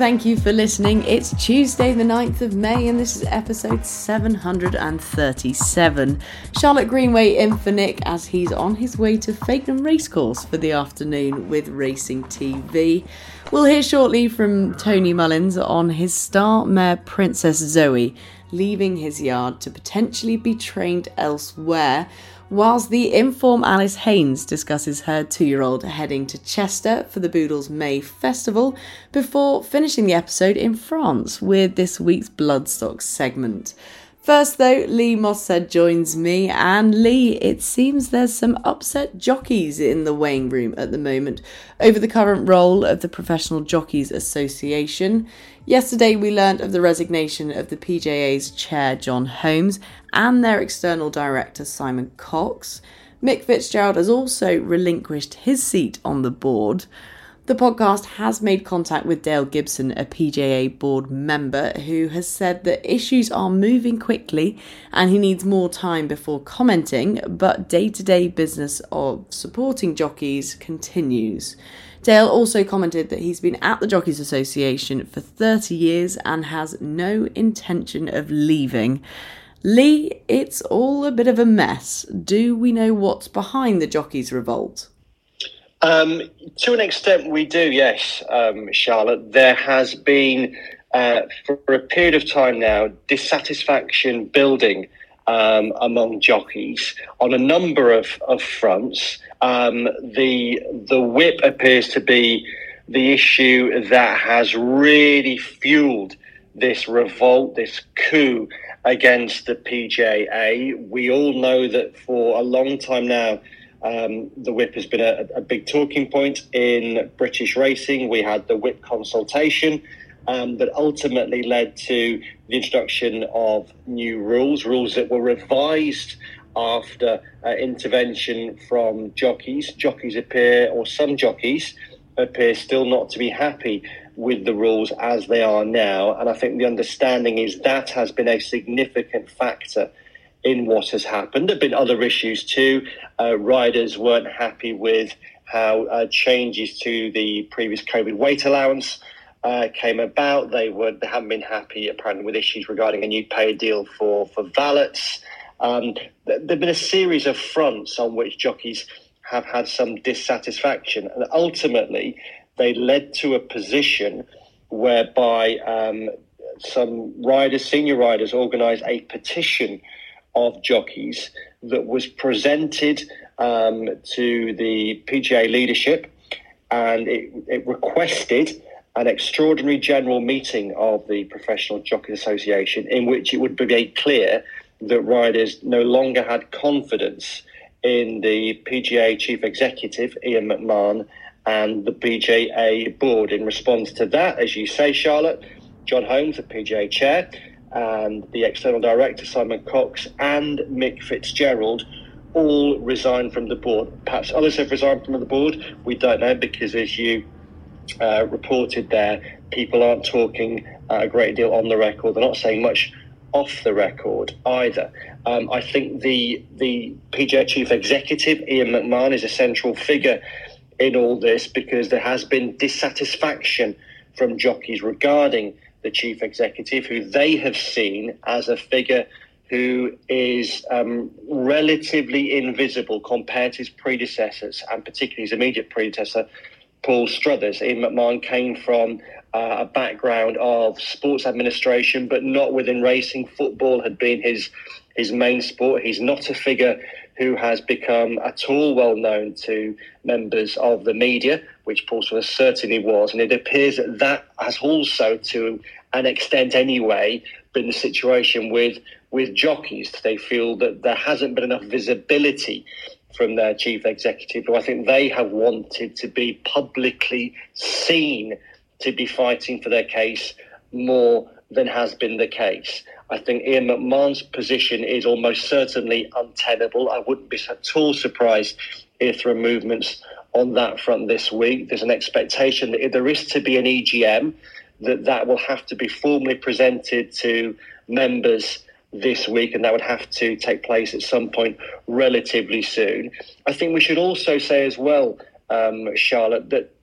Thank you for listening. It's Tuesday, the 9th of May, and this is episode 737. Charlotte Greenway in for Nick as he's on his way to Fakenham Racecourse for the afternoon with Racing TV. We'll hear shortly from Tony Mullins on his star mare Princess Zoe leaving his yard to potentially be trained elsewhere whilst the inform Alice Haynes discusses her two year old heading to Chester for the Boodles May Festival before finishing the episode in France with this week's Bloodstock segment. First, though, Lee Mottershead joins me, and Lee, it seems there's some upset jockeys in the weighing room at the moment over the current role of the Professional Jockeys Association. Yesterday, we learned of the resignation of the PJA's chair, John Holmes, and their external director, Simon Cox. Mick Fitzgerald has also relinquished his seat on the board. The podcast has made contact with Dale Gibson, a PJA board member, who has said that issues are moving quickly and he needs more time before commenting, but day to day business of supporting jockeys continues. Dale also commented that he's been at the Jockeys Association for 30 years and has no intention of leaving. Lee, it's all a bit of a mess. Do we know what's behind the Jockeys' revolt? Um, to an extent, we do, yes, um, Charlotte. There has been, uh, for a period of time now, dissatisfaction building um, among jockeys on a number of, of fronts. Um, the the whip appears to be the issue that has really fueled this revolt, this coup against the PJA. We all know that for a long time now um, the whip has been a, a, big talking point in British racing. We had the whip consultation um, that ultimately led to the introduction of new rules, rules that were revised after uh, intervention from jockeys. Jockeys appear, or some jockeys appear, still not to be happy with the rules as they are now. And I think the understanding is that has been a significant factor in what has happened. There have been other issues too. Uh, riders weren't happy with how uh, changes to the previous COVID weight allowance uh, came about. They were they haven't been happy apparently with issues regarding a new pay deal for for valets. Um, there have been a series of fronts on which jockeys have had some dissatisfaction, and ultimately they led to a position whereby um, some riders, senior riders, organised a petition of jockeys that was presented um, to the PJA leadership, and it, it, requested an extraordinary general meeting of the Professional Jockey Association, in which it would be made clear that riders no longer had confidence in the PJA chief executive Ian McMahon and the PJA board. In response to that, as you say, Charlotte, John Holmes, the PJA chair, and the external director, Simon Cox, and Mick Fitzgerald all resigned from the board. Perhaps others have resigned from the board. We don't know because, as you uh, reported there, people aren't talking uh, a great deal on the record. They're not saying much off the record either. Um, I think the the PJ chief executive Ian McMahon is a central figure in all this because there has been dissatisfaction from jockeys regarding the chief executive, who they have seen as a figure who is um, relatively invisible compared to his predecessors, and particularly his immediate predecessor, Paul Struthers. Ian McMahon came from uh, a background of sports administration, but not within racing. Football had been his his main sport. He's not a figure who has become at all well known to members of the media, which Paul Struthers certainly was. And it appears that that has also, to an extent anyway, been the situation with with jockeys. They feel that there hasn't been enough visibility from their chief executive, who I think they have wanted to be publicly seen to be fighting for their case more than has been the case. I think Ian McMahon's position is almost certainly untenable. I wouldn't be at all surprised are movements on that front this week. There's an expectation that if there is to be an EGM, that that will have to be formally presented to members this week, and that would have to take place at some point relatively soon. I think we should also say as well, um, Charlotte, that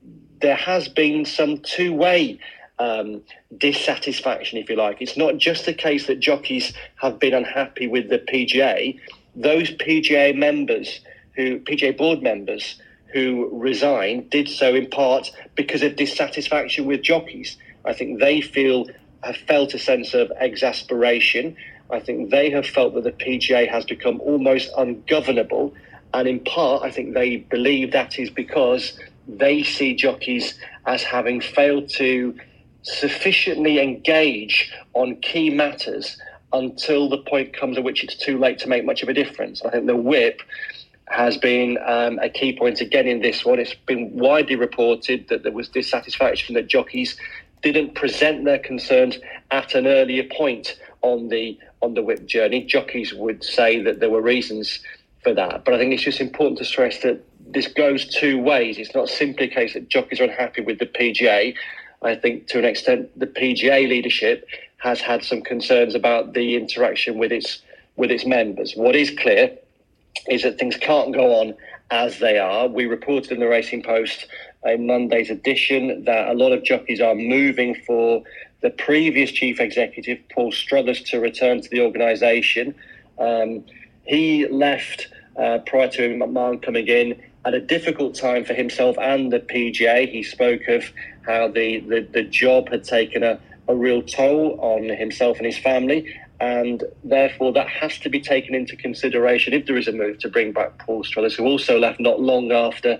there has been some two way um, dissatisfaction, if you like. It's not just the case that jockeys have been unhappy with the PJA. Those PJA members, who PJA board members who resigned, did so in part because of dissatisfaction with jockeys. I think they feel have felt a sense of exasperation. I think they have felt that the PJA has become almost ungovernable. And in part, I think they believe that is because they see jockeys as having failed to sufficiently engage on key matters until the point comes at which it's too late to make much of a difference. I think the whip has been um, a key point again in this one. It's been widely reported that there was dissatisfaction that jockeys didn't present their concerns at an earlier point on the on the whip journey. Jockeys would say that there were reasons for that, but I think it's just important to stress that this goes two ways. It's not simply a case that jockeys are unhappy with the PJA. I think to an extent the PJA leadership has had some concerns about the interaction with its with its members. What is clear is that things can't go on as they are. We reported in the Racing Post in Monday's edition that a lot of jockeys are moving for the previous chief executive, Paul Struthers, to return to the organisation. Um, he left uh, prior to McMahon coming in at a difficult time for himself and the PJA. He spoke of how the, the, the job had taken a, a real toll on himself and his family, and therefore that has to be taken into consideration if there is a move to bring back Paul Struthers, who also left not long after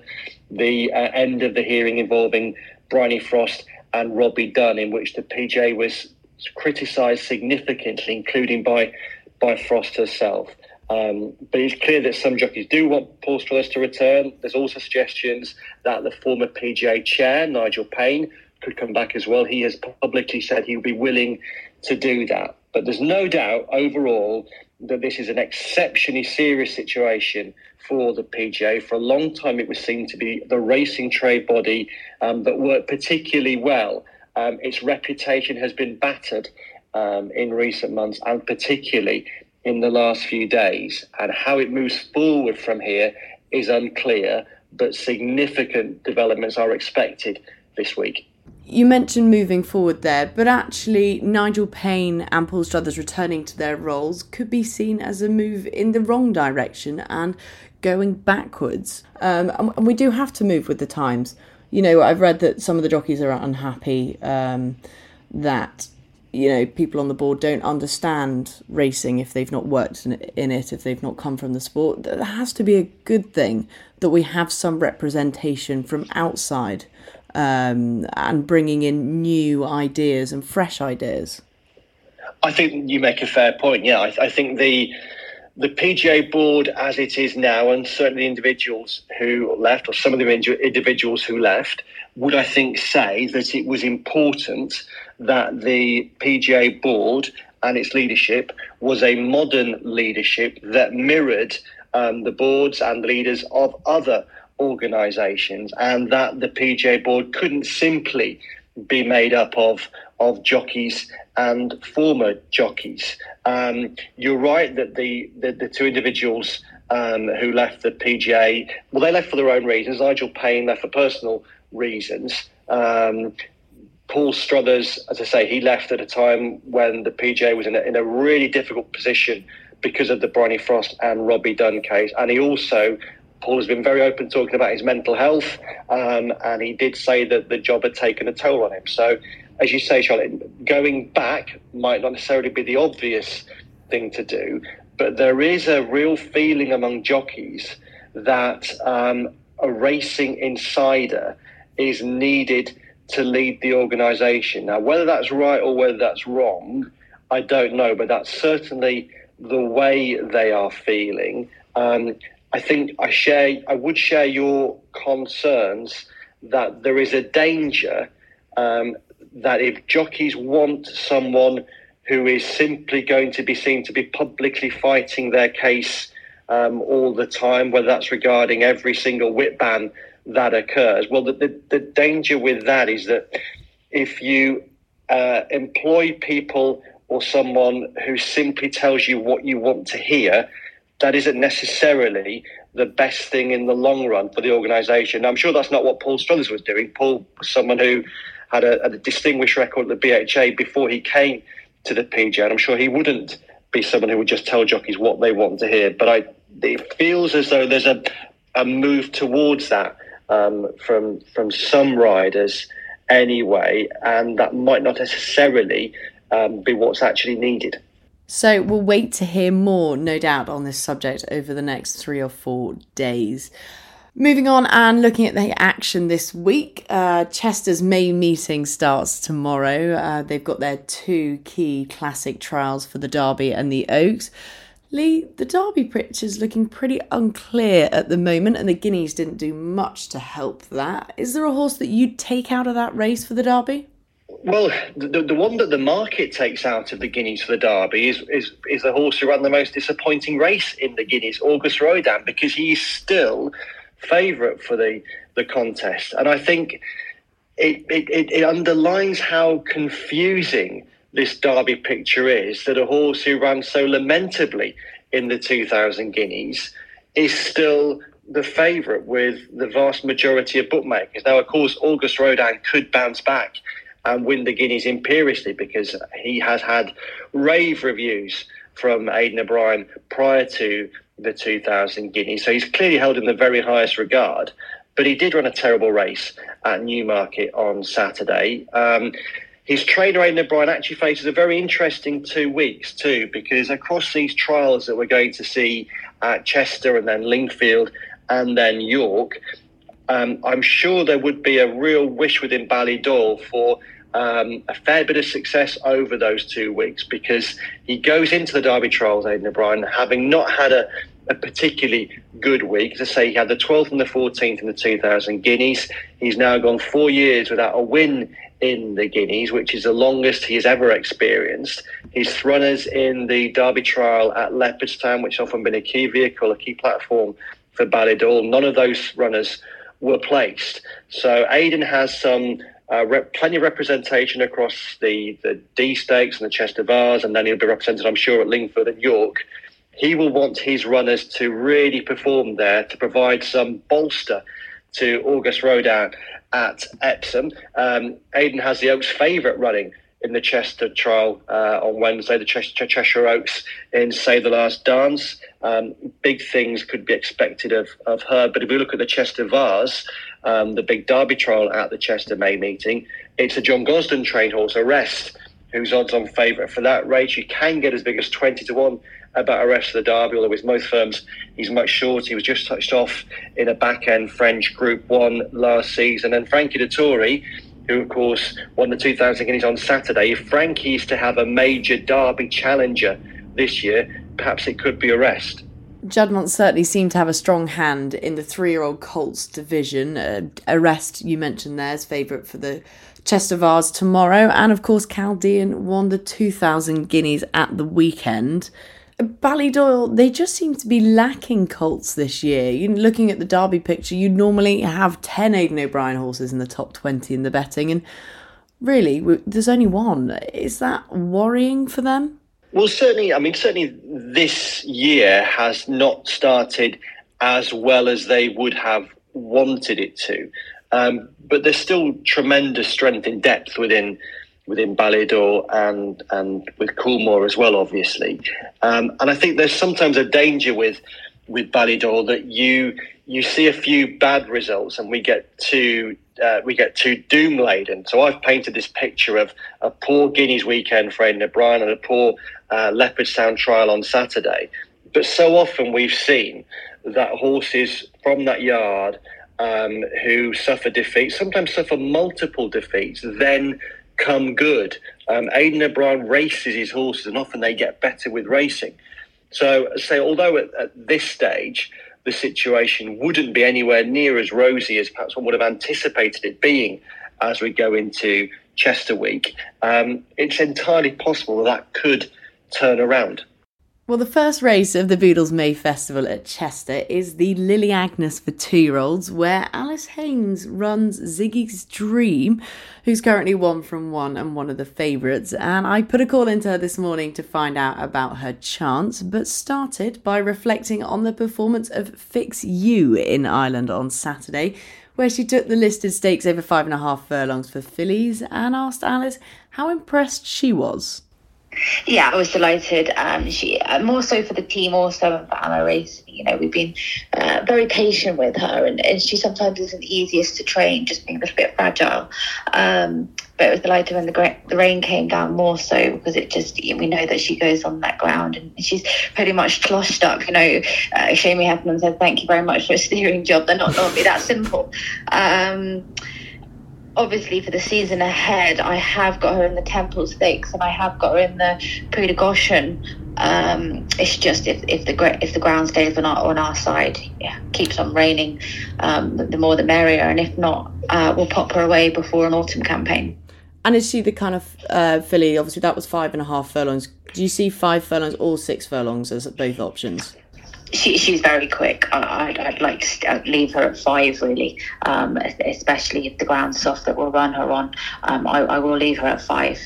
the uh, end of the hearing involving Bryony Frost and Robbie Dunn, in which the PJA was criticised significantly, including by by Frost herself. Um, but it's clear that some jockeys do want Paul Struthers to return. There's also suggestions that the former PJA chair, Nigel Payne, could come back as well. He has publicly said he would be willing to do that. But there's no doubt overall that this is an exceptionally serious situation for the PJA. For a long time, it was seen to be the racing trade body um, that worked particularly well. Um, its reputation has been battered um, in recent months, and particularly in the last few days. And how it moves forward from here is unclear, but significant developments are expected this week. You mentioned moving forward there, but actually, Nigel Payne and Paul Struthers returning to their roles could be seen as a move in the wrong direction and going backwards. Um, and we do have to move with the times. You know, I've read that some of the jockeys are unhappy um, that you know people on the board don't understand racing if they've not worked in it if they've not come from the sport that has to be a good thing that we have some representation from outside um, and bringing in new ideas and fresh ideas. I think you make a fair point yeah. I, I think the the PJA board as it is now, and certainly individuals who left, or some of the individuals who left, would I think say that it was important that the PJA board and its leadership was a modern leadership that mirrored um, the boards and leaders of other organisations, and that the PJA board couldn't simply be made up of of jockeys and former jockeys. Um, you're right that the, the, the two individuals um, who left the PJA, well, they left for their own reasons. Nigel Payne left for personal reasons. Um, Paul Struthers, as I say, he left at a time when the PJA was in a, in a really difficult position because of the Bryony Frost and Robbie Dunn case. And he also, Paul has been very open talking about his mental health, um, and he did say that the job had taken a toll on him. So, as you say, Charlotte, going back might not necessarily be the obvious thing to do, but there is a real feeling among jockeys that um, a racing insider is needed to lead the organisation. Now, whether that's right or whether that's wrong, I don't know, but that's certainly the way they are feeling. Um, I think I share. I would share your concerns that there is a danger um, that if jockeys want someone who is simply going to be seen to be publicly fighting their case um, all the time, whether that's regarding every single whip ban that occurs. Well, the, the, the danger with that is that if you uh, employ people or someone who simply tells you what you want to hear, that isn't necessarily the best thing in the long run for the organisation. I'm sure that's not what Paul Struthers was doing. Paul was someone who had a, a distinguished record at the BHA before he came to the PJ, and I'm sure he wouldn't be someone who would just tell jockeys what they want to hear. But I, it feels as though there's a, a move towards that um, from from some riders anyway, and that might not necessarily um, be what's actually needed. So we'll wait to hear more, no doubt, on this subject over the next three or four days. Moving on and looking at the action this week, uh, Chester's main meeting starts tomorrow. Uh, they've got their two key classic trials for the Derby and the Oaks. Lee, the Derby picture's looking pretty unclear at the moment, and the Guineas didn't do much to help that. Is there a horse that you'd take out of that race for the Derby? Well, the, the one that the market takes out of the Guineas for the Derby is, is is the horse who ran the most disappointing race in the Guineas, August Rodin, because he's still favourite for the, the contest. And I think it, it, it underlines how confusing this Derby picture is that a horse who ran so lamentably in the 2000 Guineas is still the favourite with the vast majority of bookmakers. Now, of course, August Rodin could bounce back and win the Guineas imperiously because he has had rave reviews from Aidan O'Brien prior to the 2000 Guineas. So he's clearly held in the very highest regard. But he did run a terrible race at Newmarket on Saturday. Um, his trainer, Aidan O'Brien, actually faces a very interesting two weeks too, because across these trials that we're going to see at Chester and then Lingfield and then York, um, I'm sure there would be a real wish within Ballydoyle for um, a fair bit of success over those two weeks because he goes into the Derby trials, Aidan O'Brien, having not had a, a particularly good week. I say, he had the 12th and the 14th in the 2000 Guineas. He's now gone four years without a win in the Guineas, which is the longest he has ever experienced. He's runners in the Derby trial at Leopardstown, which has often been a key vehicle, a key platform for Ballydoyle. None of those runners were placed. So Aidan has some uh, rep, plenty of representation across the, the Dee Stakes and the Chester Vase, and then he'll be represented, I'm sure, at Lingfield and York. He will want his runners to really perform there to provide some bolster to August Rodin at Epsom. Um, Aidan has the Oaks favourite running in the Chester trial uh, on Wednesday, the Chester, Cheshire Oaks in Savethelastdance. Um, big things could be expected of, of her. But if we look at the Chester Vase, um, the big Derby trial at the Chester May meeting, it's a John Gosden trained horse, Arrest, who's odds on favourite for that race. You can get as big as 20 to 1 about Arrest of the Derby, although with most firms he's much shorter. He was just touched off in a back end French Group 1 last season. And Frankie Dettori who, of course, won the 2000 Guineas on Saturday. If Frankie's to have a major Derby challenger this year, perhaps it could be Arrest. Juddmonte certainly seemed to have a strong hand in the three-year-old Colts division. Uh, Arrest, you mentioned there, is favourite for the Chester Vase tomorrow, and of course, Chaldean won the 2000 Guineas at the weekend. Ballydoyle, they just seem to be lacking colts this year. Looking at the Derby picture, you'd normally have 10 Aidan O'Brien horses in the top 20 in the betting, and really, there's only one. Is that worrying for them? Well, certainly, I mean, certainly this year has not started as well as they would have wanted it to. Um, but there's still tremendous strength in depth within within Ballydoyle and and with Coolmore as well, obviously. Um, and I think there's sometimes a danger with with Ballydoyle that you you see a few bad results and we get too uh, we get too doom laden. So I've painted this picture of a poor Guineas weekend for Aidan O'Brien and a poor uh, Sound trial on Saturday. But so often we've seen that horses from that yard um, who suffer defeats, sometimes suffer multiple defeats, then come good. Um, Aidan O'Brien races his horses, and often they get better with racing. So, say, although at, at, this stage the situation wouldn't be anywhere near as rosy as perhaps one would have anticipated it being as we go into Chester Week, um, it's entirely possible that, that could turn around. Well, the first race of the Boodles May Festival at Chester is the Lily Agnes for two year olds, where Alice Haynes runs Ziggy's Dream, who's currently one from one and one of the favourites. And I put a call into her this morning to find out about her chance, but started by reflecting on the performance of Fix You in Ireland on Saturday, where she took the listed stakes over five and a half furlongs for fillies and asked Alice how impressed she was. Yeah, I was delighted. Um, she uh, more so for the team, also for Anna Race. You know, we've been uh, very patient with her, and, and, she sometimes isn't the easiest to train, just being a little bit fragile. Um, but it was delighted when the, the rain came down more so because it just we know that she goes on that ground and she's pretty much sloshed up. You know, uh, Seamie Heffernan said, "Thank you very much for a steering job. They're not normally that simple." Um, obviously for the season ahead, I have got her in the Temple Stakes and I have got her in the Prix du Gros-Chêne. Um, it's just if, if the if the ground stays on our on our side, yeah, keeps on raining, um, the more the merrier. And if not, uh, we'll pop her away before an autumn campaign. And is she the kind of uh, filly? Obviously, that was five and a half furlongs. Do you see five furlongs or six furlongs as both options? She, she's very quick. I, would I'd like to leave her at five, really, um, especially if the ground's soft that we'll run her on. Um, I, I, will leave her at five.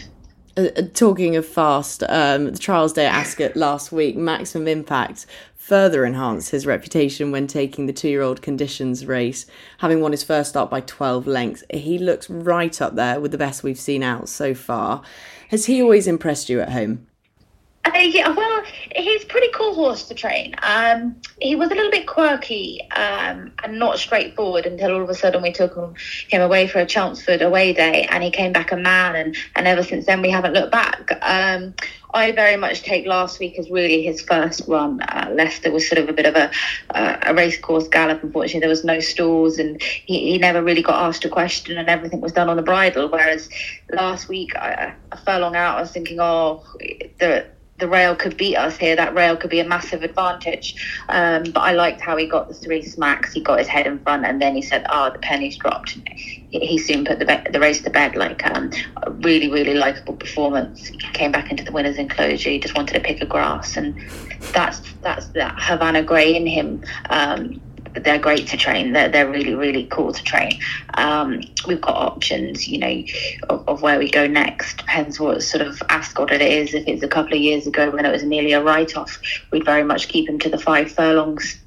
Uh, uh, talking of fast, um, the trials day at Ascot last week, Maximum Impact further enhanced his reputation when taking the two year old conditions race, having won his first start by 12 lengths. He looks right up there with the best we've seen out so far. Has he always impressed you at home? Uh, yeah, well, he's pretty cool horse to train. Um, he was a little bit quirky um, and not straightforward until all of a sudden we took him, him away for a Chelmsford away day, and he came back a man. And, and ever since then, we haven't looked back. Um, I very much take last week as really his first run. Uh, Leicester was sort of a bit of a, uh, a racecourse gallop. Unfortunately, there was no stalls, and he, he never really got asked a question, and everything was done on the bridle. Whereas last week, I, a furlong out, I was thinking, oh, the the rail could beat us here, that rail could be a massive advantage. Um, but I liked how he got the three smacks. He got his head in front, and then he said, "Oh, the pennies dropped." He soon put the, be- the race to bed. Like um, a really, really likable performance. He came back into the winners' enclosure. He just wanted to pick a grass, and that's that's that Havana Grey in him. Um, they're great to train. They're, they're really, really cool to train. Um, we've got options, you know, of, of, where we go next. Depends what sort of Ascot it is. If it's a couple of years ago when it was nearly a write off, we'd very much keep him to the five furlongs.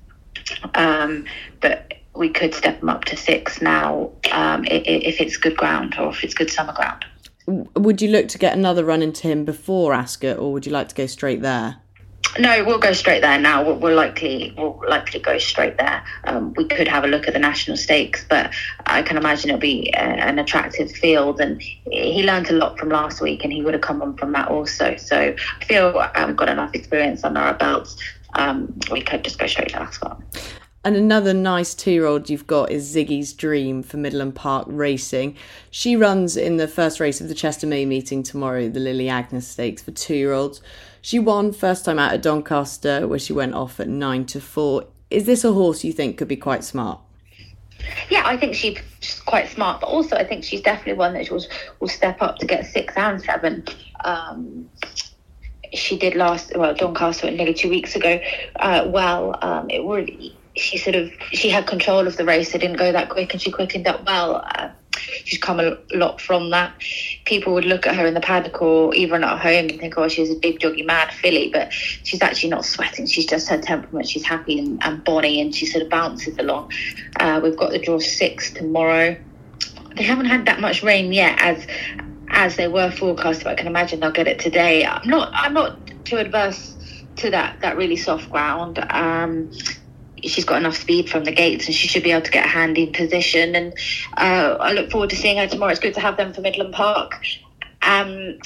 Um, but we could step him up to six now um, if it's good ground or if it's good summer ground. Would you look to get another run into him before Ascot or would you like to go straight there? No, we'll go straight there now. We'll, we'll likely we'll likely go straight there. Um, we could have a look at the national stakes, but I can imagine it'll be a, an attractive field. And he learned a lot from last week, and he would have come on from that also. So I feel um, we've got enough experience under our belts. Um, we could just go straight to Ascot. And another nice two year old you've got is Ziggy's Dream for Midland Park Racing. She runs in the first race of the Chester May meeting tomorrow, the Lily Agnes Stakes for two year olds. She won first time out at Doncaster, where she went off at nine to four. Is this a horse you think could be quite smart? Yeah, I think she's quite smart, but also I think she's definitely one that will, will step up to get six and seven. Um, she did last well Doncaster nearly two weeks ago. Uh, well, um, it really she sort of she had control of the race. It didn't go that quick, and she quickened up well. Uh, she's come a lot from that. People would look at her in the paddock or even at home and think, oh, she's a big, joggy, mad filly, but she's actually not sweating. She's just her temperament. She's happy and, and bonny, and she sort of bounces along. Uh, we've got the draw six tomorrow. They haven't had that much rain yet, as as they were forecast, but I can imagine they'll get it today. I'm not. I'm not too adverse to that that really soft ground. Um, she's got enough speed from the gates and she should be able to get a handy position. And uh, I look forward to seeing her tomorrow. It's good to have them for Midland Park. Um,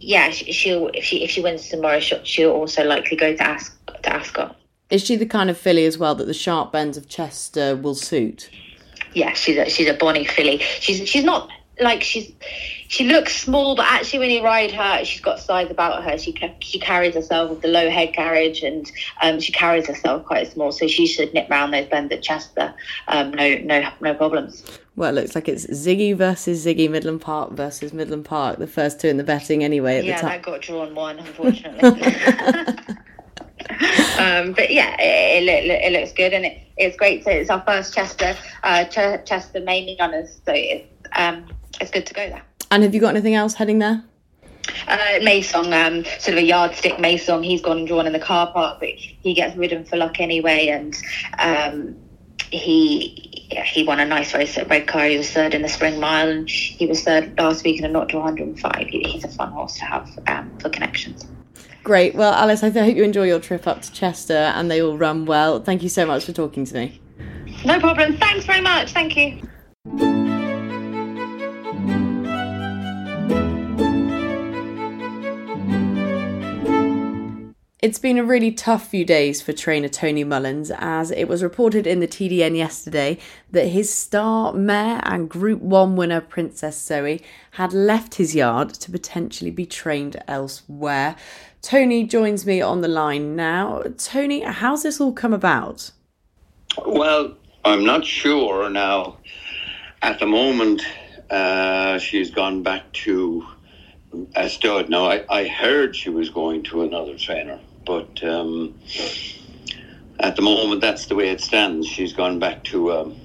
yeah, she'll if she if she wins tomorrow, she'll, she'll also likely go to As- to Ascot. Is she the kind of filly as well that the sharp bends of Chester will suit? Yeah, she's a, she's a bonny filly. She's she's not like she's she looks small, but actually when you ride her, she's got size about her. She she carries herself with the low head carriage, and um, she carries herself quite small. So she should nip round those bends at Chester. Um, no no no problems. Well, it looks like it's Ziggy versus Ziggy Midland Park versus Midland Park, the first two in the betting anyway. At yeah, the that got drawn one, unfortunately. um, but yeah, it, it, it, looks good, and it, it's great. So it's our first Chester uh, Ch- Chester mainly runners, so it's um, it's good to go there. And have you got anything else heading there? Uh, Maysong, um, sort of a yardstick Maysong, He's gone and drawn in the car park, but he gets ridden for luck anyway, and um, he yeah, he won a nice race at Redcar. He was third in the Spring Mile, and he was third last week in a not to 105. He, he's a fun horse to have um, for connections. Great. Well, Alice, I hope you enjoy your trip up to Chester and they all run well. Thank you so much for talking to me. No problem. Thanks very much. Thank you. It's been a really tough few days for trainer Tony Mullins, as it was reported in the TDN yesterday that his star mare and Group 1 winner Princess Zoe had left his yard to potentially be trained elsewhere. Tony joins me on the line now. Tony, how's this all come about? Well, I'm not sure now. At the moment, uh, she's gone back to a stud. Now, I, I heard she was going to another trainer but um, at the moment, that's the way it stands. She's gone back to um,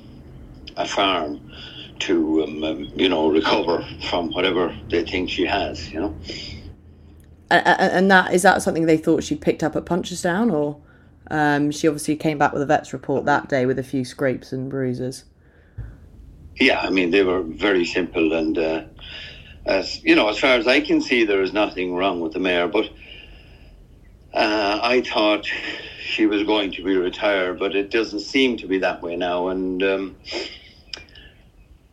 a farm to, um, um you know, recover from whatever they think she has, you know. And that is that something they thought she picked up at Punchestown, or um, she obviously came back with a vet's report that day with a few scrapes and bruises. Yeah, I mean they were very simple, and uh, as you know, as far as I can see, there is nothing wrong with the mare. But uh, I thought she was going to be retired, but it doesn't seem to be that way now. And um,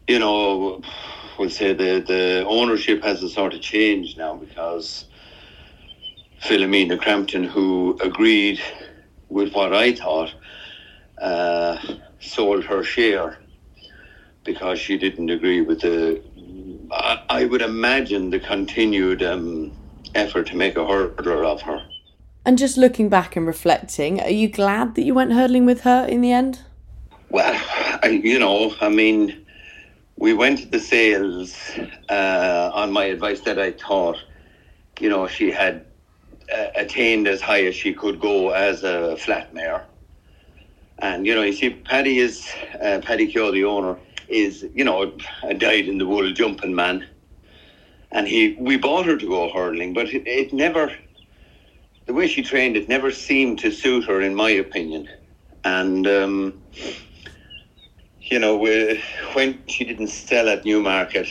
you know, we'll say the the ownership has a sort of changed now because Philomena Crampton, who agreed with what I thought, uh, sold her share because she didn't agree with the. I, I would imagine the continued um, effort to make a hurdler of her. And just looking back and reflecting, are you glad that you went hurdling with her in the end? Well, I, you know, I mean, we went to the sales uh, on my advice that I thought, you know, she had uh, attained as high as she could go as a flat mare. And, you know, you see, Paddy is, uh, Paddy Keogh, the owner, is, you know, a dyed in the wool jumping man. And he, we bought her to go hurdling, but it, it never, the way she trained it never seemed to suit her, in my opinion. And um, you know, when she didn't sell at Newmarket,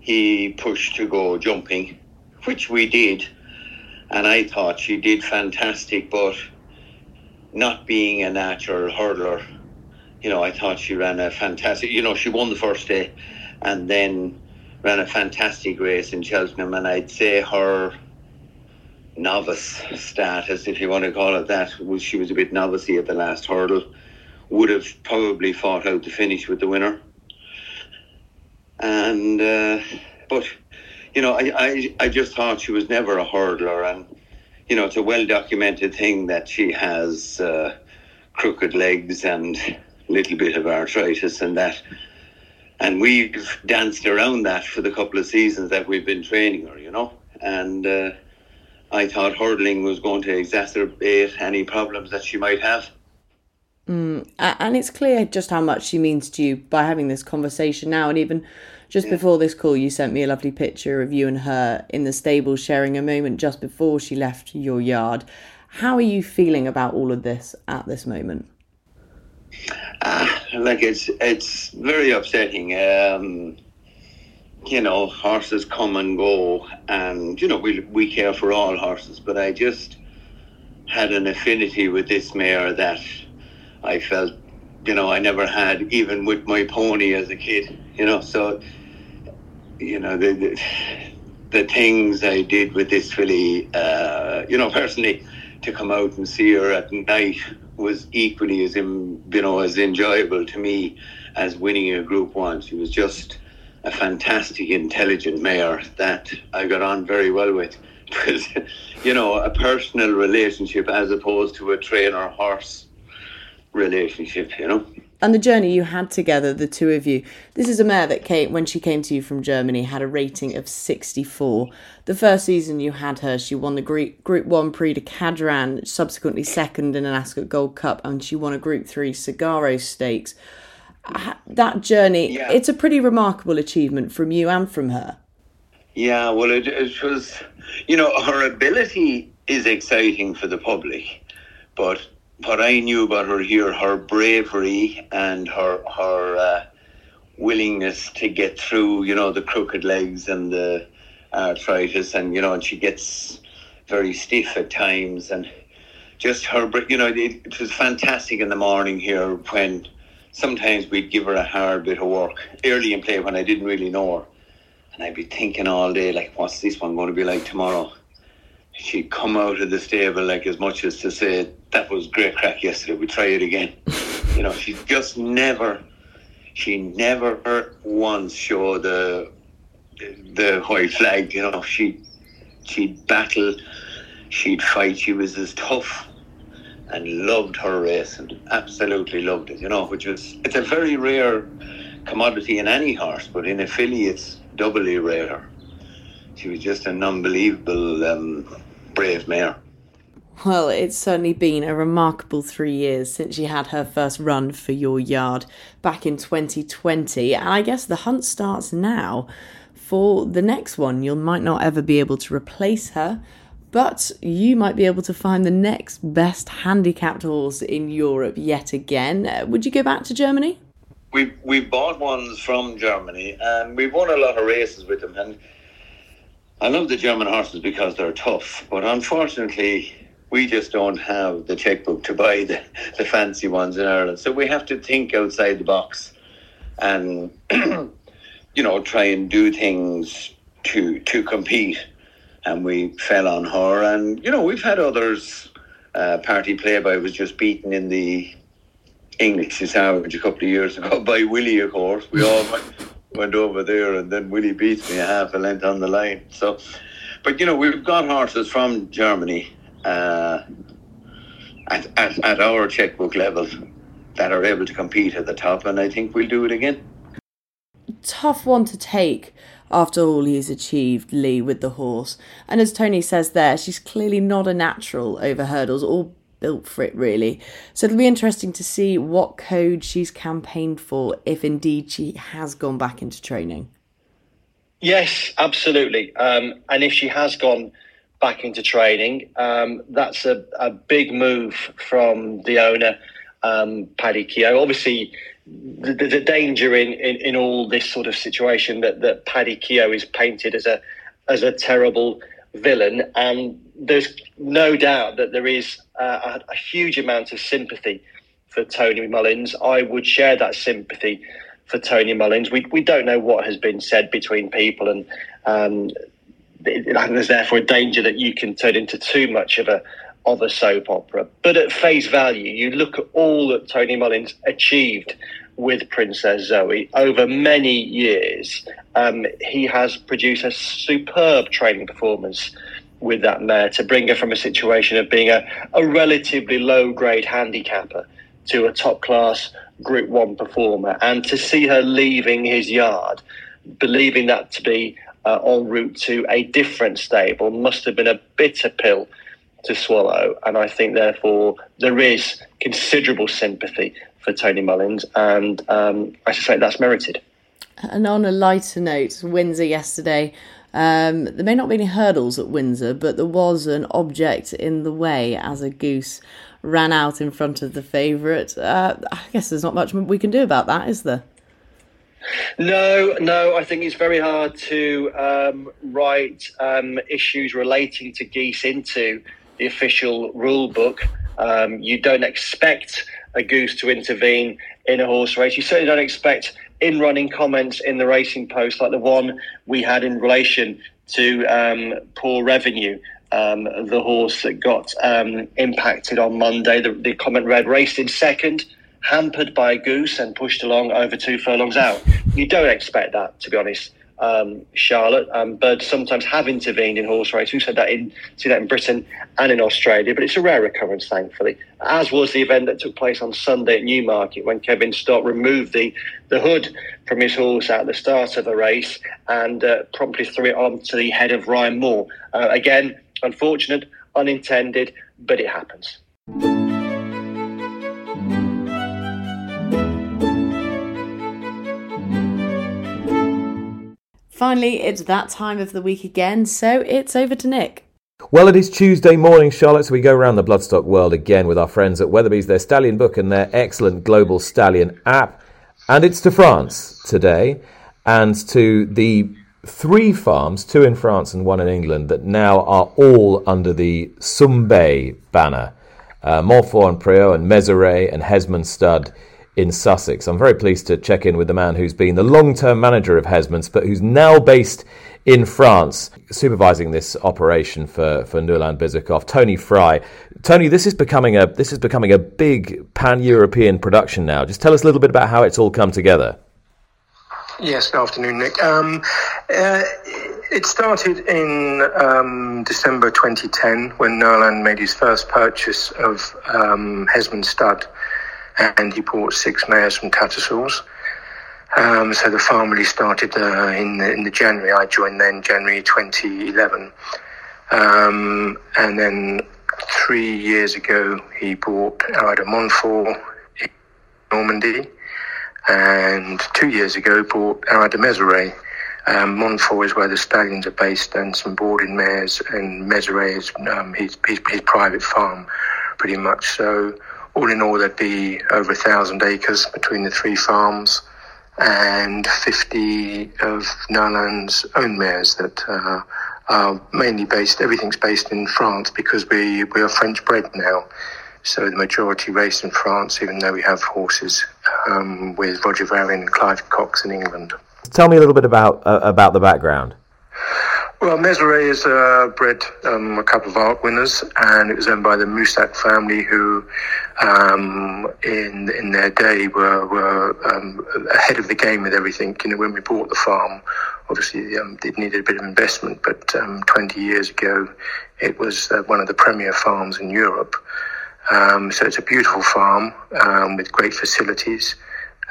he pushed to go jumping, which we did, and I thought she did fantastic. But not being a natural hurdler, you know, I thought she ran a fantastic. You know, she won the first day, and then ran a fantastic race in Cheltenham, and I'd say her novice status, if you want to call it that, she was a bit novice at the last hurdle, would have probably fought out the finish with the winner. And uh, but you know, I, I I just thought she was never a hurdler, and you know, it's a well documented thing that she has uh, crooked legs and a little bit of arthritis and that. And we've danced around that for the couple of seasons that we've been training her, you know. And uh, I thought hurdling was going to exacerbate any problems that she might have. Mm, and it's clear just how much she means to you by having this conversation now. And even just yeah. before this call, you sent me a lovely picture of you and her in the stable sharing a moment just before she left your yard. How are you feeling about all of this at this moment? Uh, like it's it's very upsetting. Um, you know, horses come and go, and you know, we we care for all horses, but I just had an affinity with this mare that I felt, you know, I never had even with my pony as a kid. You know, so you know the the, the things I did with this filly, uh, you know, personally, to come out and see her at night was equally as you know as enjoyable to me as winning a Group One. She was just a fantastic, intelligent mare that I got on very well with. It was, you know, a personal relationship as opposed to a trainer horse relationship, you know. And the journey you had together, the two of you. This is a mare that came when she came to you from Germany, had a rating of 64. The first season you had her, she won the Group, group 1 Prix de Cadran, subsequently second in an Ascot Gold Cup, and she won a Group 3 Sagaro Stakes. That journey, yeah. it's a pretty remarkable achievement from you and from her. Yeah, well, it, it was, you know, her ability is exciting for the public, but what I knew about her here, her bravery and her her uh, willingness to get through, you know, the crooked legs and the arthritis, and you know, and she gets very stiff at times, and just her, you know, it, it was fantastic in the morning here when sometimes we'd give her a hard bit of work early in play when I didn't really know her, and I'd be thinking all day like, what's this one going to be like tomorrow? she'd come out of the stable like as much as to say that was great crack yesterday. We try it again. you know, she just never, she never once showed the the white flag. You know, she she'd battle, she'd fight. She was as tough and loved her race and absolutely loved it. You know, which was it's a very rare commodity in any horse, but in a filly it's doubly rare she was just an unbelievable um, brave mare. Well, it's certainly been a remarkable three years since she had her first run for your yard back in 2020, and I guess the hunt starts now for the next one. You might not ever be able to replace her, but you might be able to find the next best handicapped horse in Europe yet again. Uh, would you go back to Germany? We we bought ones from Germany, and we've won a lot of races with them, and I love the German horses because they're tough, but unfortunately, we just don't have the checkbook to buy the, the fancy ones in Ireland. So we have to think outside the box and, you know, try and do things to to compete. And we fell on her. And, you know, we've had others. Uh, Party Playboy was just beaten in the English average a couple of years ago by Willie, of course. We all went over there, and then Willie beats me a half a length on the line. So, but you know, we've got horses from Germany uh, at, at, at our checkbook level that are able to compete at the top, and I think we'll do it again. Tough one to take after all he's achieved, Lee, with the horse. And as Tony says there, she's clearly not a natural over hurdles or built for it, really. So it'll be interesting to see what code she's campaigned for if indeed she has gone back into training. Yes, absolutely. Um, and if she has gone back into training, um, that's a, a, big move from the owner, um, Paddy Keogh. Obviously, the, the, danger in, in, in, all this sort of situation that, that Paddy Keogh is painted as a as a terrible villain, and there's no doubt that there is uh, a, a, huge amount of sympathy for Tony Mullins. I would share that sympathy for Tony Mullins. We we don't know what has been said between people, and um, there's therefore a danger that you can turn into too much of a of a soap opera. But at face value, you look at all that Tony Mullins achieved with Princess Zoe over many years. Um, he has produced a superb training performance with that mare to bring her from a situation of being a, a relatively low grade handicapper to a top class Group 1 performer. And to see her leaving his yard, believing that to be uh, en route to a different stable, must have been a bitter pill to swallow. And I think, therefore, there is considerable sympathy for Tony Mullins, and um, I suspect that's merited. And on a lighter note, Windsor yesterday, um, there may not be any hurdles at Windsor, but there was an object in the way as a goose ran out in front of the favourite. Uh, I guess there's not much we can do about that, is there? No, no. I think it's very hard to um, write um, issues relating to geese into the official rule book. Um, you don't expect a goose to intervene in a horse race. You certainly don't expect in running comments in the racing post like the one we had in relation to um, poor revenue. Um, the horse that got um, impacted on Monday. The, the, comment read raced in second, hampered by a goose and pushed along over two furlongs out. You don't expect that, to be honest um, Charlotte. Um, sometimes have intervened in horse racing. We said that in see that in Britain and in Australia, but it's a rare occurrence, thankfully. As was the event that took place on Sunday at Newmarket when Kevin Stott removed the the hood from his horse at the start of the race and uh, promptly threw it onto the head of Ryan Moore. Uh, again, unfortunate, unintended, but it happens. Finally, it's that time of the week again, so it's over to Nick. Well, it is Tuesday morning, Charlotte, so we go around the bloodstock world again with our friends at Weatherbys, their stallion book and their excellent global stallion app. And it's to France today and to the three farms, two in France and one in England, that now are all under the Sumbe banner. Uh, Montfort and Préaux and Mézeray and Hesmonds Stud in Sussex. I'm very pleased to check in with the man who's been the long term manager of Hesmonds, but who's now based in France, supervising this operation for, for Nurlan Bizakov, Tony Fry. Tony, this is becoming a this is becoming a big pan European production now. Just tell us a little bit about how it's all come together. Yes, good afternoon, Nick. Um, uh, it started in um, December 2010 when Nuland made his first purchase of um, Hesmonds Stud and he bought six mares from Tattersalls. Um, so the farm really started uh, in, the, in the January. I joined then January 2011. Um, and then three years ago, he bought Haras de Montfort in Normandy. And two years ago, bought Arada Mézeray. Um, Montfort is where the stallions are based and some boarding mares, and Mézeray is um, his, his, his private farm, pretty much. So all in all, there'd be over a thousand acres between the three farms and 50 of Nurlan's own mares that uh, are mainly based, everything's based in France because we, we are French bred now. So the majority race in France, even though we have horses um, with Roger Varian and Clive Cox in England. Tell me a little bit about uh, about the background. Well, Mézeray is uh, bred um, a couple of Arc winners, and it was owned by the Moussac family, who, um, in in their day, were were um, ahead of the game with everything. You know, when we bought the farm, obviously um, it needed a bit of investment, but um, 20 years ago, it was uh, one of the premier farms in Europe. Um, so it's a beautiful farm with great facilities.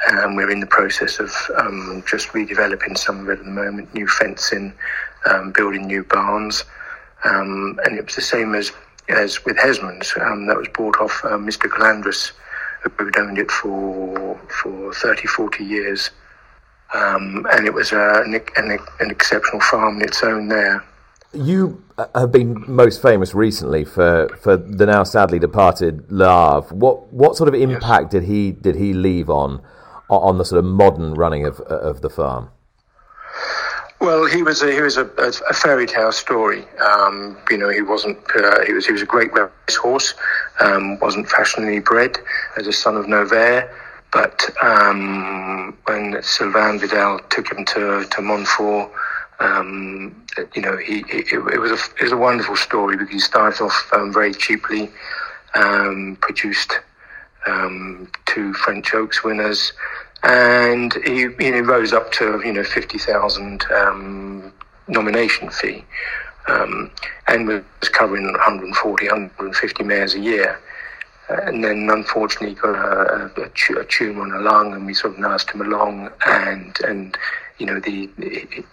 And we're in the process of um, just redeveloping some of it at the moment, new fencing, um, building new barns. Um, and it was the same as, as with Hesmonds. Um, that was bought off uh, Mr. Calandris, who had owned it for, for 30, 40 years. Um, and it was uh, an, an, an exceptional farm in its own there. You uh, have been most famous recently for, for the now sadly departed Havre. What what sort of impact yes. did he did he leave on on the sort of modern running of of the farm? Well, he was a, he was a, a fairy tale story. Um, you know, he wasn't uh, he was he was a great racehorse. Um, wasn't fashionably bred as a son of Noverre, but um, when Sylvain Vidal took him to to Montfort, um, you know, he, it, it, was a it was a wonderful story because he started off um, very cheaply, um, produced two French Oaks winners and he you know rose up to you know fifty thousand um, nomination fee, um, and was covering 140, 150 mares a year. And then, unfortunately, got a, a, a tumour on a lung, and we sort of nursed him along. And and you know, the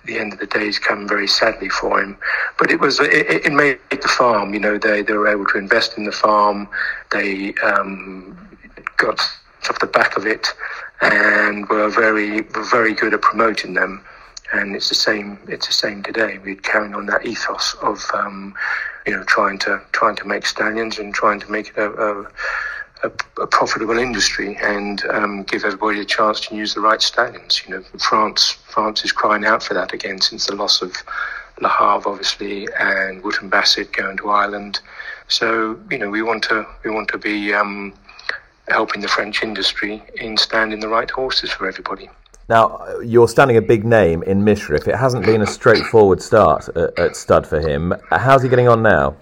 the end of the days come very sadly for him. But it was it, it made the farm. You know, they they were able to invest in the farm. They um, got off the back of it, and were very very good at promoting them. And it's the same. It's the same today. We're carrying on that ethos of um, you know trying to trying to make stallions and trying to make it a, a a, a, profitable industry and um, give everybody a chance to use the right stallions. You know, France France is crying out for that again since the loss of Le Havre, obviously, and Wootton Bassett going to Ireland. So you know, we want to we want to be um, helping the French industry in standing the right horses for everybody. Now, you're standing a big name in Mishrif. It hasn't been a straightforward start at, at Stud for him. How's he getting on now?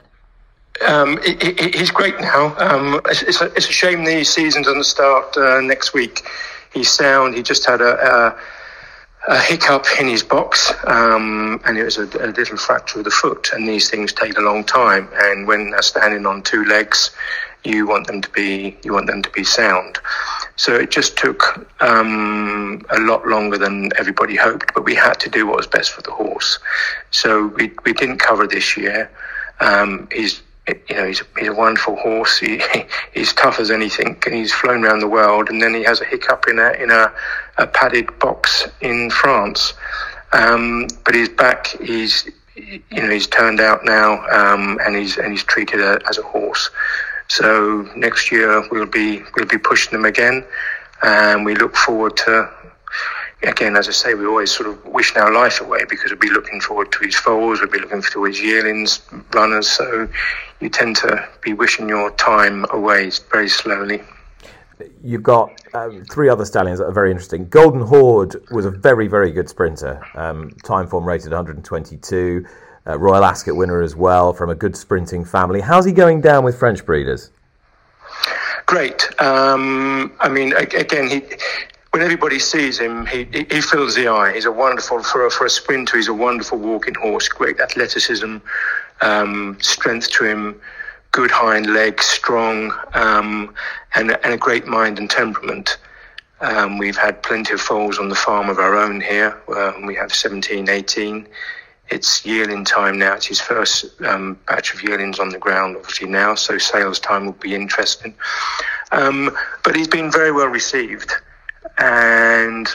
Um, he, he, he's great now. Um, it's, it's, a, it's, a, shame the season doesn't start uh, next week. He's sound. He just had a, a, a hiccup in his box, um, and it was a, a, little fracture of the foot. And these things take a long time. And when they're standing on two legs, you want them to be you want them to be sound. So it just took um, a lot longer than everybody hoped, but we had to do what was best for the horse. So we we didn't cover this year. Um, he's you know, he's he's a wonderful horse. He, he's tough as anything, and he's flown around the world. And then he has a hiccup in a in a, a padded box in France. Um, but he's back. He's you know he's turned out now, um, and he's and he's treated a, as a horse. So next year we'll be we'll be pushing them again, and we look forward to again, as I say, we always sort of wishing our life away because we'll be looking forward to his foals, we'll be looking forward to his yearlings, runners. So you tend to be wishing your time away very slowly. You've got um, three other stallions that are very interesting. Golden Horde was a very, very good sprinter. Um, Timeform rated 122. Uh, Royal Ascot winner as well from a good sprinting family. How's he going down with French breeders? Great. Um, I mean, again, he when everybody sees him, he, he fills the eye. He's a wonderful for a, for a sprinter. He's a wonderful walking horse. Great athleticism, um, strength to him, good hind legs, strong, um, and and a great mind and temperament. Um, we've had plenty of foals on the farm of our own here. Um, we have 17, 18. It's yearling time now. It's his first um, batch of yearlings on the ground, obviously now. So sales time will be interesting. Um, but he's been very well received. And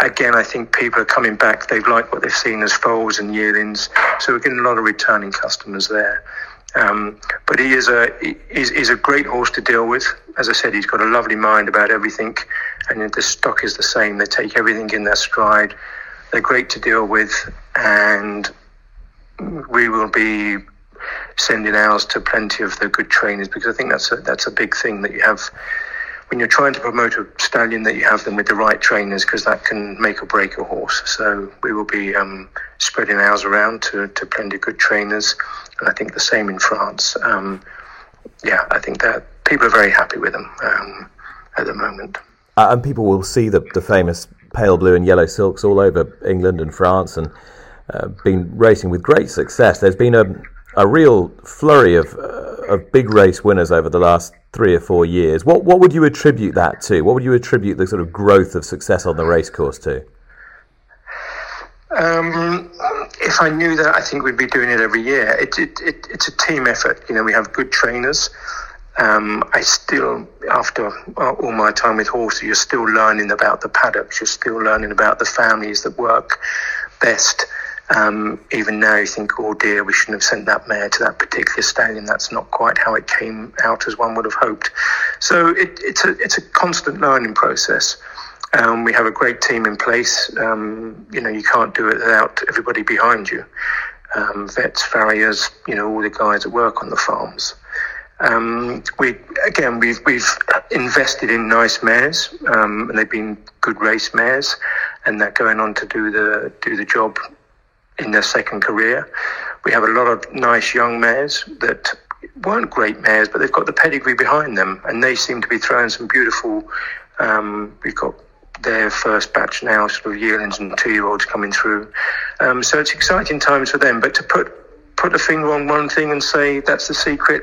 again, I think people are coming back. They've liked what they've seen as foals and yearlings, so we're getting a lot of returning customers there. Um, but he is a he's, he's, a great horse to deal with. As I said, he's got a lovely mind about everything, and the stock is the same. They take everything in their stride. They're great to deal with, and we will be sending ours to plenty of the good trainers because I think that's a that's a big thing that you have when you're trying to promote a stallion that you have them with the right trainers because that can make or break a horse. So we will be um, spreading ours around to, to plenty of good trainers, and I think the same in France. Um, yeah, I think that people are very happy with them um, at the moment. Uh, and people will see the, the famous pale blue and yellow silks all over England and France and uh, been racing with great success. There's been a, a real flurry of, uh, of big race winners over the last three or four years. What what would you attribute that to? What would you attribute the sort of growth of success on the racecourse to? Um, if I knew that, I think we'd be doing it every year. It, it, it, it's a team effort. You know, we have good trainers. Um, I still, after all my time with horses, you're still learning about the paddocks. You're still learning about the families that work best. Um, even now, you think, oh dear, we shouldn't have sent that mare to that particular stallion. That's not quite how it came out as one would have hoped. So it, it's a it's a constant learning process. Um, we have a great team in place. Um, you know, you can't do it without everybody behind you. Um, vets, farriers, you know, all the guys that work on the farms. Um, we again, we've we've invested in nice mares, um, and they've been good race mares, and they're going on to do the do the job in their second career. We have a lot of nice young mares that weren't great mares, but they've got the pedigree behind them, and they seem to be throwing some beautiful. Um, we've got their first batch now, sort of yearlings and two-year-olds coming through. Um, so it's exciting times for them. But to put put a finger on one thing and say that's the secret,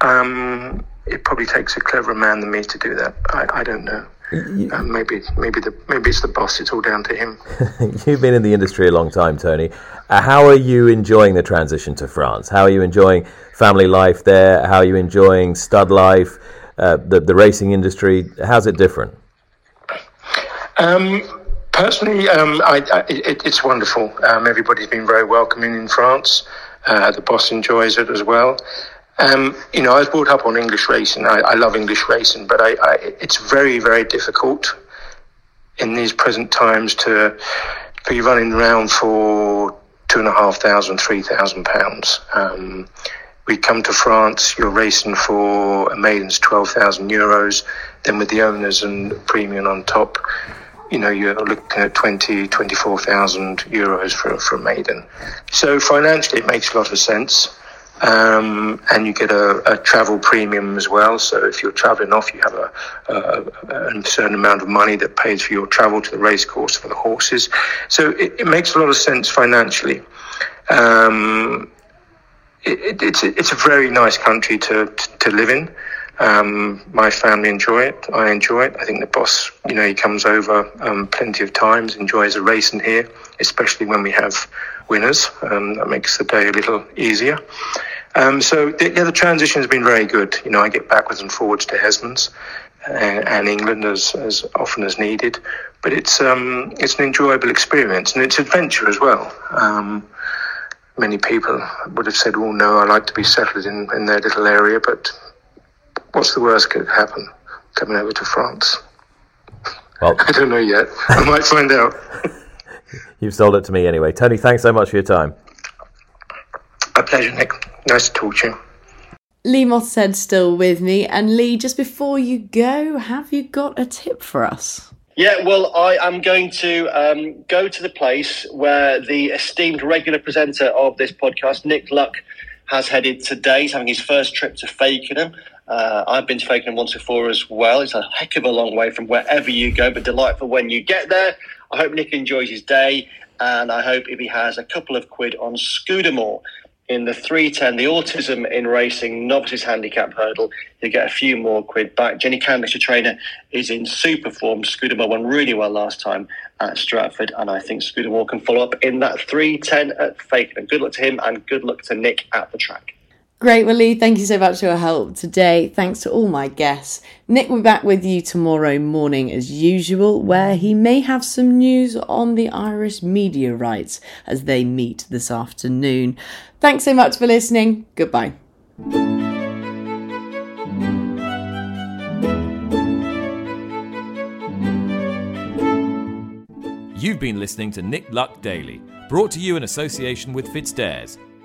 um, it probably takes a cleverer man than me to do that. I, I don't know. Uh, maybe, maybe the maybe it's the boss. It's all down to him. You've been in the industry a long time, Tony. Uh, how are you enjoying the transition to France? How are you enjoying family life there? How are you enjoying stud life? Uh, the the racing industry. How's it different? Um, personally, um, I, I, it, it's wonderful. Um, everybody's been very welcoming in France. Uh, the boss enjoys it as well. Um, you know, I was brought up on English racing. I, I love English racing, but I, I, it's very, very difficult in these present times to be running around for two and a half thousand, three thousand pounds. Um, we come to France, you're racing for a maiden's 12,000 euros, then with the owners and premium on top, you know, you're looking at 20, 24,000 euros for, for a maiden. So financially, it makes a lot of sense. Um, and you get a, a, travel premium as well. So if you're traveling off, you have a, a, a, certain amount of money that pays for your travel to the racecourse for the horses. So it, it makes a lot of sense financially. Um, it, it's it's a very nice country to to live in. Um, my family enjoy it. I enjoy it. I think the boss, you know, he comes over um, plenty of times, enjoys a racing here, especially when we have winners. Um, that makes the day a little easier. Um, so the, yeah, the transition has been very good. You know, I get backwards and forwards to Hesmonds and, and England as, as often as needed, but it's um, it's an enjoyable experience and it's adventure as well. Um, many people would have said, "Well, no, I like to be settled in, in their little area," but what's the worst could happen? Coming over to France. Well, I don't know yet. I might find out. You've sold it to me anyway. Tony, thanks so much for your time. A pleasure, Nick. Nice to talk to you. Lee Mottershead still with me. And Lee, just before you go, have you got a tip for us? Yeah, well, I am going to um, go to the place where the esteemed regular presenter of this podcast, Nick Luck, has headed today. He's having his first trip to Fakenham. Uh, I've been to Fakenham once before as well. It's a heck of a long way from wherever you go, but delightful when you get there. I hope Nick enjoys his day, and I hope if he has a couple of quid on Scudamore in the 310, the Autism in Racing Novices Handicap Hurdle, you get a few more quid back. Jenny Candlish, trainer, is in super form. Scudamore won really well last time at Stratford, and I think Scudamore can follow up in that 310 at Fakenham. Good luck to him, and good luck to Nick at the track. Great, well, Lee, thank you so much for your help today. Thanks to all my guests. Nick will be back with you tomorrow morning as usual, where he may have some news on the Irish media rights as they meet this afternoon. Thanks so much for listening. Goodbye. You've been listening to Nick Luck Daily, brought to you in association with FitzDares